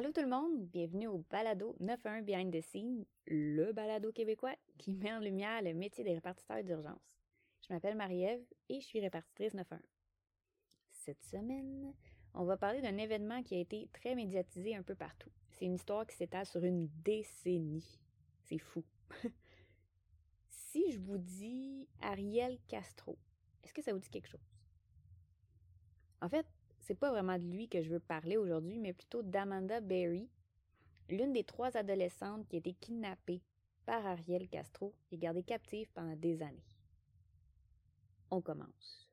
Allô tout le monde, bienvenue au balado 91 Behind the Scene, le balado québécois qui met en lumière le métier des répartiteurs d'urgence. Je m'appelle Marie-Ève et je suis répartitrice 91. Cette semaine, on va parler d'un événement qui a été très médiatisé un peu partout. C'est une histoire qui s'étale sur une décennie. C'est fou. si je vous dis Ariel Castro, est-ce que ça vous dit quelque chose? En fait, c'est pas vraiment de lui que je veux parler aujourd'hui, mais plutôt d'Amanda Berry, l'une des trois adolescentes qui a été kidnappée par Ariel Castro et gardée captive pendant des années. On commence.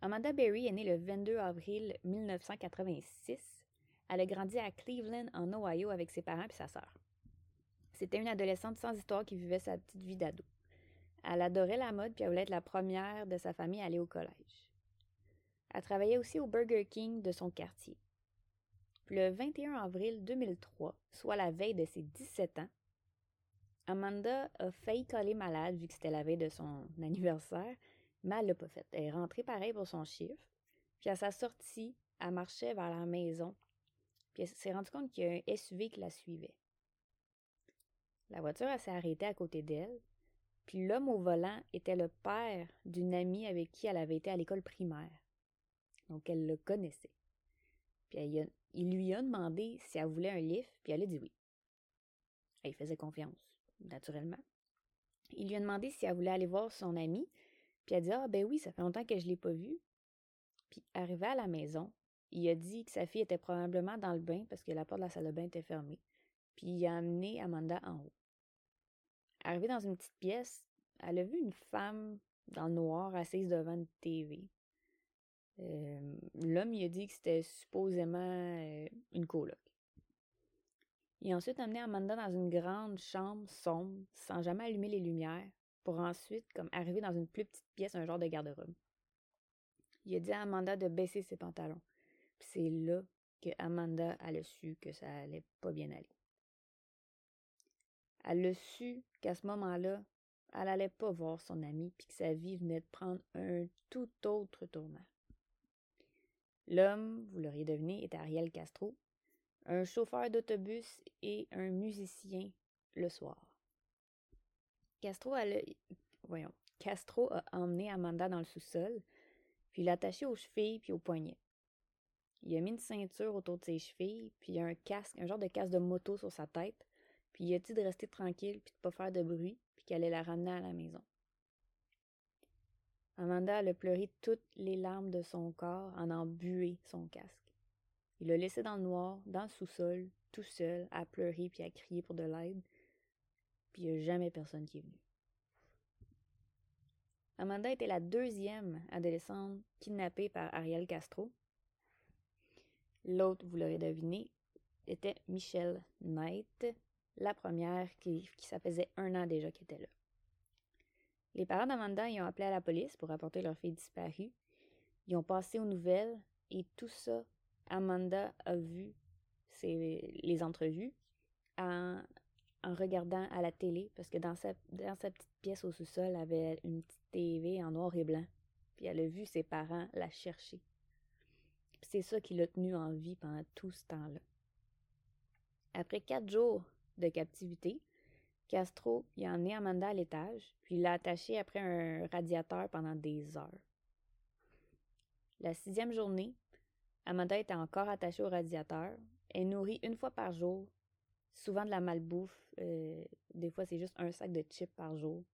Amanda Berry est née le 22 avril 1986. Elle a grandi à Cleveland, en Ohio, avec ses parents et sa sœur. C'était une adolescente sans histoire qui vivait sa petite vie d'ado. Elle adorait la mode puis elle voulait être la première de sa famille à aller au collège. Elle travaillait aussi au Burger King de son quartier. Le 21 avril 2003, soit la veille de ses 17 ans, Amanda a failli coller malade vu que c'était la veille de son anniversaire, mais elle l'a pas fait. Elle est rentrée pareil pour son chiffre. Puis à sa sortie, elle marchait vers la maison. Puis elle s'est rendue compte qu'il y a un SUV qui la suivait. La voiture s'est arrêtée à côté d'elle. Puis l'homme au volant était le père d'une amie avec qui elle avait été à l'école primaire. Donc, elle le connaissait. Puis il lui a demandé si elle voulait un livre, puis elle a dit oui. Elle faisait confiance, naturellement. Il lui a demandé si elle voulait aller voir son ami, puis elle a dit Ah, ben oui, ça fait longtemps que je ne l'ai pas vue. Puis, arrivé à la maison, il a dit que sa fille était probablement dans le bain parce que la porte de la salle de bain était fermée. Puis, il a amené Amanda en haut. Arrivée dans une petite pièce, elle a vu une femme dans le noir assise devant une TV. L'homme, il a dit que c'était supposément une coloc. Il a ensuite amené Amanda dans une grande chambre sombre, sans jamais allumer les lumières, pour ensuite comme arriver dans une plus petite pièce, un genre de garde-robe. Il a dit à Amanda de baisser ses pantalons. C'est là que Amanda a su que ça allait pas bien aller. Elle a su qu'à ce moment-là, elle allait pas voir son ami puis que sa vie venait de prendre un tout autre tournant. L'homme, vous l'auriez deviné, est Ariel Castro, un chauffeur d'autobus et un musicien le soir. Castro a, emmené Amanda dans le sous-sol, puis l'a aux chevilles puis aux poignets. Il a mis une ceinture autour de ses chevilles, puis un casque, un genre de casque de moto sur sa tête, puis il a dit de rester tranquille puis de pas faire de bruit, puis qu'elle allait la ramener à la maison. Amanda a pleuré toutes les larmes de son corps en en bué son casque. Il l'a laissé dans le noir, dans le sous-sol, tout seul, à pleurer puis à crier pour de l'aide. Puis il n'y a jamais personne qui est venu. Amanda était la deuxième adolescente kidnappée par Ariel Castro. L'autre, vous l'aurez deviné, était Michelle Knight, la première qui, qui ça faisait un an déjà qu'elle était là. Les parents d'Amanda y ont appelé à la police pour rapporter leur fille disparue. Ils ont passé aux nouvelles et tout ça, Amanda a vu les entrevues en, regardant à la télé parce que dans sa, dans sa petite pièce au sous-sol, elle avait une petite TV en noir et blanc. Puis elle a vu ses parents la chercher. C'est ça qui l'a tenue en vie pendant tout ce temps-là. Après quatre jours de captivité, Castro a emmené Amanda à l'étage, puis l'a attachée après un radiateur pendant des heures. La sixième journée, Amanda était encore attachée au radiateur. Elle nourrit une fois par jour, souvent de la malbouffe. Euh, des fois, c'est juste un sac de chips par jour.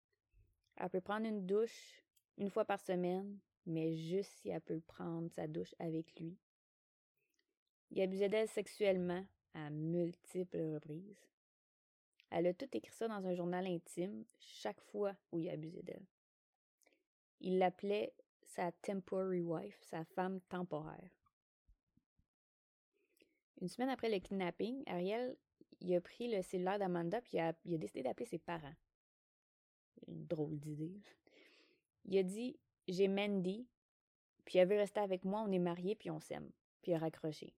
Elle peut prendre une douche une fois par semaine, mais juste si elle peut prendre sa douche avec lui. Il abusait d'elle sexuellement à multiples reprises. Elle a tout écrit ça dans un journal intime chaque fois où il abusait d'elle. Il l'appelait sa temporary wife, sa femme temporaire. Une semaine après le kidnapping, Ariel il a pris le cellulaire d'Amanda puis il a, décidé d'appeler ses parents. Une drôle d'idée. Il a dit J'ai Mandy, puis elle veut rester avec moi, on est mariés, puis on s'aime. Puis il a raccroché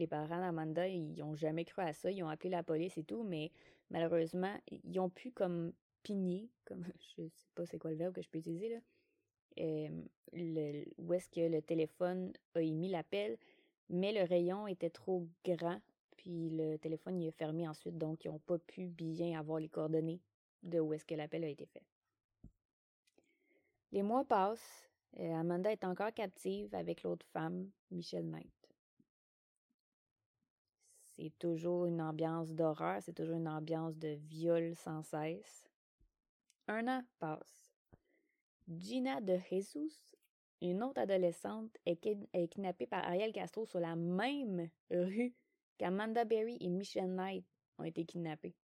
les parents d'Amanda, ils n'ont jamais cru à ça. Ils ont appelé la police et tout, mais malheureusement, ils ont pu comme pigner, comme je sais pas c'est quoi le verbe que je peux utiliser là, où est-ce que le téléphone a émis l'appel, Mais le rayon était trop grand, puis le téléphone il est fermé ensuite, donc ils n'ont pas pu bien avoir les coordonnées de où est-ce que l'appel a été fait. Les mois passent. et Amanda est encore captive avec l'autre femme, Michelle Knight. C'est toujours une ambiance d'horreur, c'est toujours une ambiance de viol sans cesse. Un an passe. Gina de Jesus, une autre adolescente, est, kidnappée par Ariel Castro sur la même rue qu'Amanda Berry et Michelle Knight ont été kidnappées.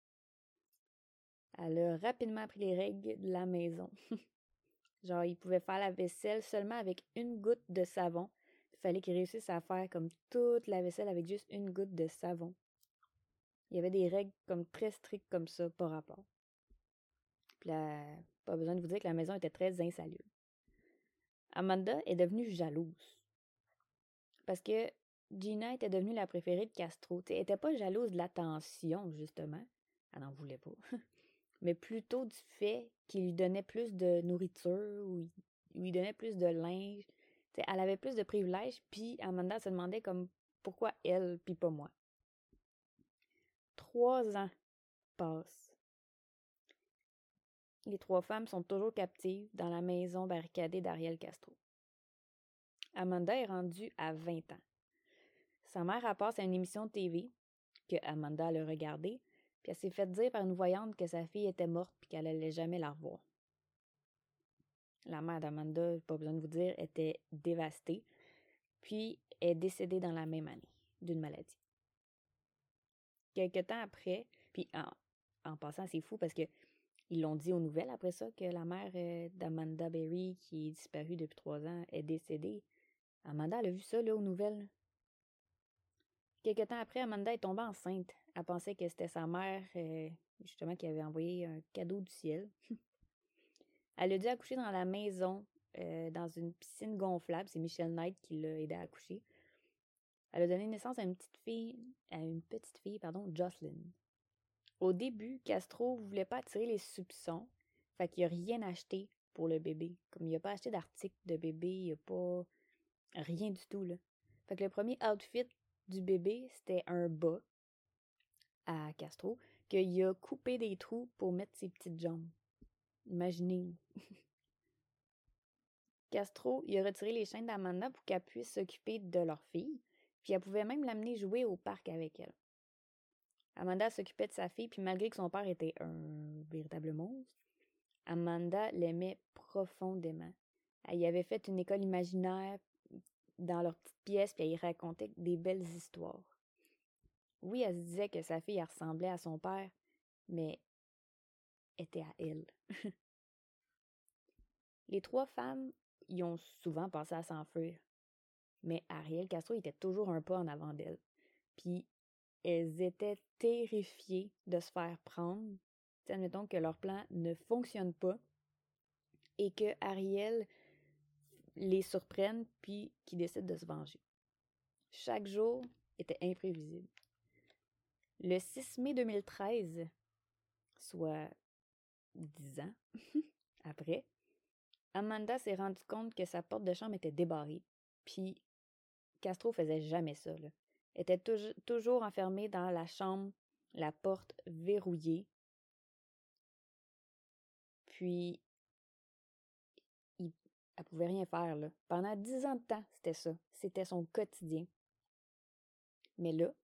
Elle a rapidement pris les règles de la maison. Genre, il pouvait faire la vaisselle seulement avec une goutte de savon fallait qu'il réussisse à faire comme toute la vaisselle avec juste une goutte de savon. Il y avait des règles comme très strictes comme ça, par rapport. Pas besoin de vous dire que la maison était très insalubre. Amanda est devenue jalouse. Parce que Gina était devenue la préférée de Castro. elle n'était pas jalouse de l'attention, justement. Elle n'en voulait pas. Mais plutôt du fait qu'il lui donnait plus de nourriture ou il lui donnait plus de linge elle avait plus de privilèges, puis Amanda se demandait comme pourquoi elle, puis pas moi. Trois ans passent. Les trois femmes sont toujours captives dans la maison barricadée d'Ariel Castro. Amanda est rendue à 20 ans. Sa mère rapporte à une émission de TV que Amanda a regardée, puis elle s'est fait dire par une voyante que sa fille était morte puis qu'elle allait jamais la revoir. La mère d'Amanda, pas besoin de vous dire, était dévastée, puis est décédée dans la même année d'une maladie. Quelque temps après, puis en, passant, c'est fou parce que ils l'ont dit aux nouvelles après ça que la mère euh, d'Amanda Berry, qui est disparue depuis trois ans, est décédée. Amanda, elle a vu ça là, aux nouvelles. Quelque temps après, Amanda est tombée enceinte. Elle pensait que c'était sa mère, euh, justement, qui avait envoyé un cadeau du ciel. Elle a dû accoucher dans la maison, euh, dans une piscine gonflable. C'est Michelle Knight qui l'a aidé à accoucher. Elle a donné naissance à une petite fille, à une petite fille, pardon, Jocelyn. Au début, Castro voulait pas attirer les soupçons, fait qu'il n'a rien acheté pour le bébé. Comme il n'a pas acheté d'article de bébé, il n'a pas rien du tout, là. Fait que le premier outfit du bébé, c'était un bas à Castro, qu'il a coupé des trous pour mettre ses petites jambes. Imaginez. Castro, il a retiré les chaînes d'Amanda pour qu'elle puisse s'occuper de leur fille, puis elle pouvait même l'amener jouer au parc avec elle. Amanda s'occupait de sa fille, puis malgré que son père était un véritable monstre, Amanda l'aimait profondément. Elle y avait fait une école imaginaire dans leur petite pièce, puis elle y racontait des belles histoires. Oui, elle se disait que sa fille ressemblait à son père, mais était à elle. Les trois femmes y ont souvent pensé à s'enfuir, mais Ariel Castro était toujours un pas en avant d'elles. Puis elles étaient terrifiées de se faire prendre. Admettons que leur plan ne fonctionne pas et que Ariel les surprenne puis qu'ils décide de se venger. Chaque jour était imprévisible. Le 6 mai 2013, soit dix ans après, Amanda s'est rendue compte que sa porte de chambre était débarrée. Puis Castro faisait jamais ça. Était toujours enfermée dans la chambre, la porte verrouillée. Puis il, elle pouvait rien faire. Pendant dix ans de temps, c'était ça. C'était son quotidien. Mais là,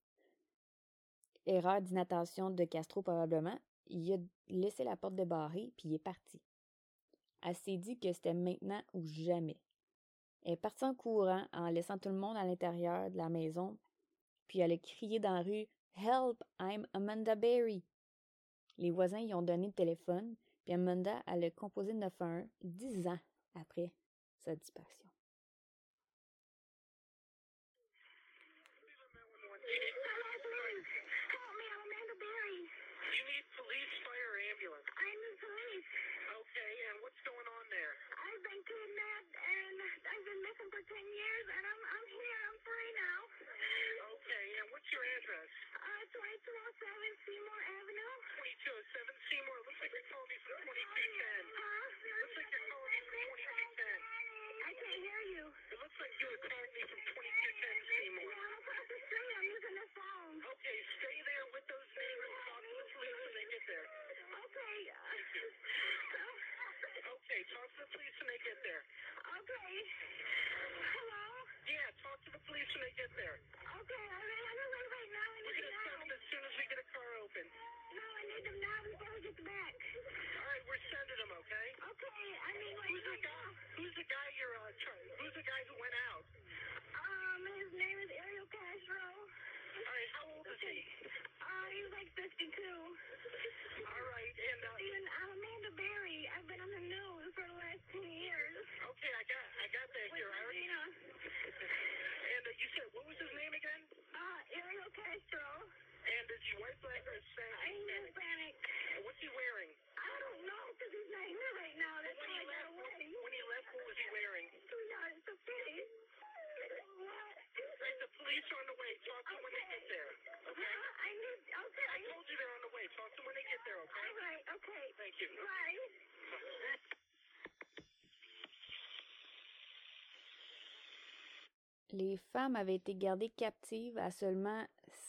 erreur d'inattention de Castro probablement, il a laissé la porte débarrée, puis il est parti. Elle s'est dit que c'était maintenant ou jamais. Elle est en courant en laissant tout le monde à l'intérieur de la maison, puis elle a crié dans la rue Help, I'm Amanda Berry. Les voisins y ont donné le téléphone, puis Amanda elle a composé 911 dix ans après sa disparition. Okay, talk to the police when they get there. Okay. Hello? Yeah, talk to the police when they get there. Okay, I'm on the way right now. I need We're going to tell them as soon as we get a car open. No, I need them now before we get them back. All right, we're sending them, okay? Okay, I mean, like, who's the guy? Who's the guy you're uh. Who's the guy who went out? Um, his name is Ariel Castro. All right, how old is he? Uh, he's like 52. All right, and uh, and I'm Amanda Berry. I've been on the news for the last 10 years. Les femmes avaient été gardées captives à seulement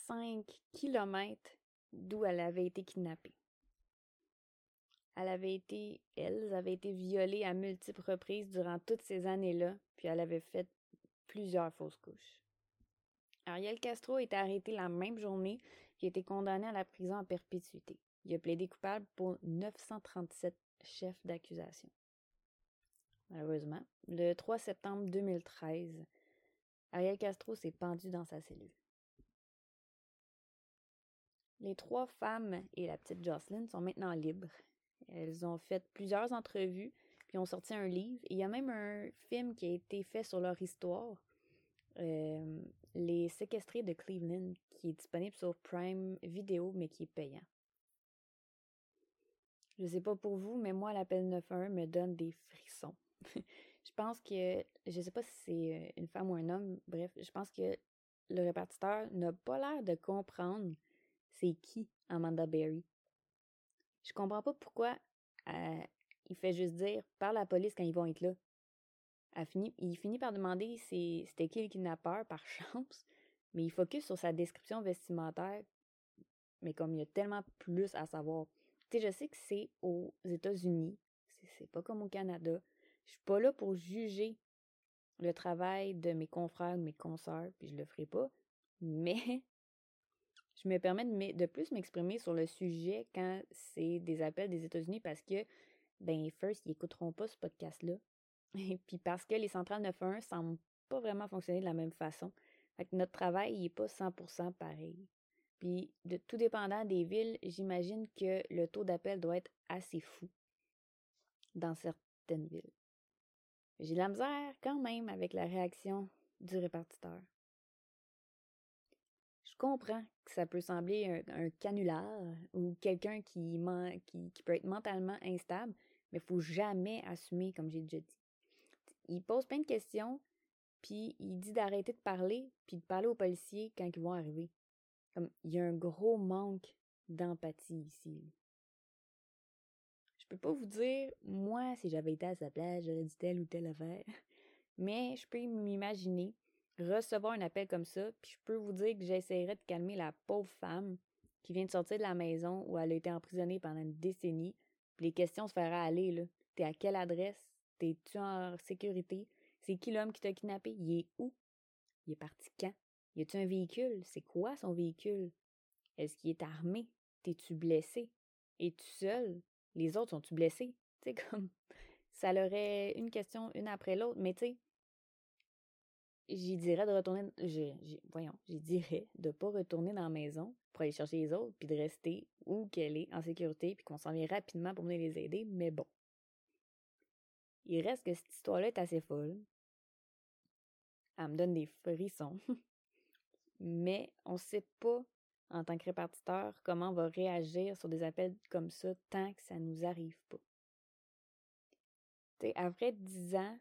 5 kilomètres d'où elle avait été kidnappée. Elle avait été, elles avaient été violées à multiples reprises durant toutes ces années-là, puis elle avait fait plusieurs fausses couches. Ariel Castro a été arrêté la même journée et a été condamné à la prison à perpétuité. Il a plaidé coupable pour 937 chefs d'accusation. Malheureusement, le 3 septembre 2013, Ariel Castro s'est pendu dans sa cellule. Les trois femmes et la petite Jocelyn sont maintenant libres. Elles ont fait plusieurs entrevues, puis ont sorti un livre. il y a même un film qui a été fait sur leur histoire, euh, Les séquestrés de Cleveland, qui est disponible sur Prime Video, mais qui est payant. Je sais pas pour vous, mais moi, l'appel 91 me donne des frissons. je pense que, je sais pas si c'est euh, une femme ou un homme, bref, je pense que le répartiteur n'a pas l'air de comprendre c'est qui Amanda Berry. Je comprends pas pourquoi euh, il fait juste dire par la police quand ils vont être là. il finit par demander c'était qui le kidnappeur par chance, mais il focus sur sa description vestimentaire, mais comme il y a tellement plus à savoir. Tu sais, je sais que c'est aux États-Unis, c'est pas comme au Canada. Je suis pas là pour juger le travail de mes confrères, de mes consoeurs, puis je le ferai pas. Mais je me permets de, de plus m'exprimer sur le sujet quand c'est des appels des États-Unis parce que, ben, first, ils n'écouteront pas ce podcast-là. Et puis parce que les centrales 911 semblent pas vraiment fonctionner de la même façon. Fait que notre travail n'est pas 100% pareil. Puis, de tout dépendant des villes, j'imagine que le taux d'appel doit être assez fou dans certaines villes. J'ai la misère quand même avec la réaction du répartiteur. Je comprends que ça peut sembler un, canular ou quelqu'un qui, peut être mentalement instable, mais il faut jamais assumer, comme j'ai déjà dit. Il pose plein de questions, puis il dit d'arrêter de parler, puis de parler aux policiers quand ils vont arriver. Comme il y a un gros manque d'empathie ici. Je peux pas vous dire, moi, si j'avais été à sa place, j'aurais dit telle ou telle affaire. Mais je peux m'imaginer recevoir un appel comme ça, puis je peux vous dire que j'essaierais de calmer la pauvre femme qui vient de sortir de la maison où elle a été emprisonnée pendant une décennie, les questions se feraient aller, là. T'es à quelle adresse? T'es-tu en sécurité? C'est qui l'homme qui t'a kidnappé? Il est où? Il est parti quand? Y a-tu un véhicule? C'est quoi son véhicule? Est-ce qu'il est armé? T'es-tu blessé? Es-tu seul? Les autres sont-tu blessés? Tu comme, ça leur est une question une après l'autre, mais tu sais, j'y dirais de retourner, voyons, j'y dirais de pas retourner dans la maison pour aller chercher les autres, puis de rester où qu'elle est, en sécurité, puis qu'on s'en vient rapidement pour venir les aider, mais bon. Il reste que cette histoire-là est assez folle. Elle me donne des frissons. mais on sait pas, en tant que répartiteur, comment on va réagir sur des appels comme ça tant que ça nous arrive pas. T'sais, après dix ans,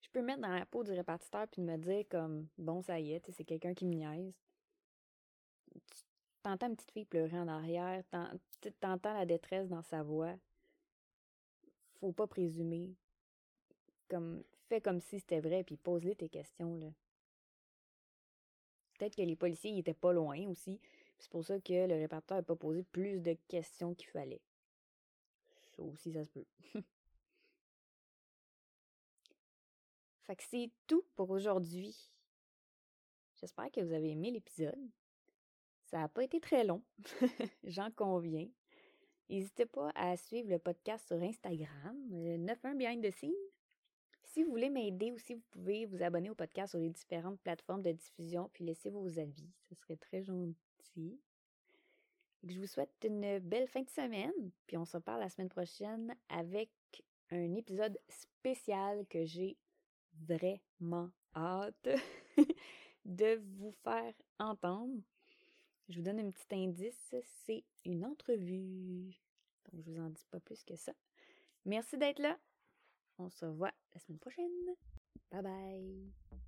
je peux mettre dans la peau du répartiteur puis me dire comme bon ça y est, c'est quelqu'un qui me niaise. T'entends une petite fille pleurer en arrière, t'entends la détresse dans sa voix. Faut pas présumer. Comme fais comme si c'était vrai puis pose-les tes questions là. Peut-être que les policiers étaient pas loin aussi. C'est pour ça que le répartiteur n'a pas posé plus de questions qu'il fallait. Ça aussi, ça se peut. Fait que c'est tout pour aujourd'hui. J'espère que vous avez aimé l'épisode. Ça n'a pas été très long, j'en conviens. N'hésitez pas à suivre le podcast sur Instagram, 91 Behind the Scene. Si vous voulez m'aider aussi, vous pouvez vous abonner au podcast sur les différentes plateformes de diffusion puis laisser vos avis. Ce serait très gentil. Je vous souhaite une belle fin de semaine, puis on se reparle la semaine prochaine avec un épisode spécial que j'ai vraiment hâte de vous faire entendre. Je vous donne un petit indice, c'est une entrevue. Donc, je vous en dis pas plus que ça. Merci d'être là. On se revoit la semaine prochaine. Bye bye.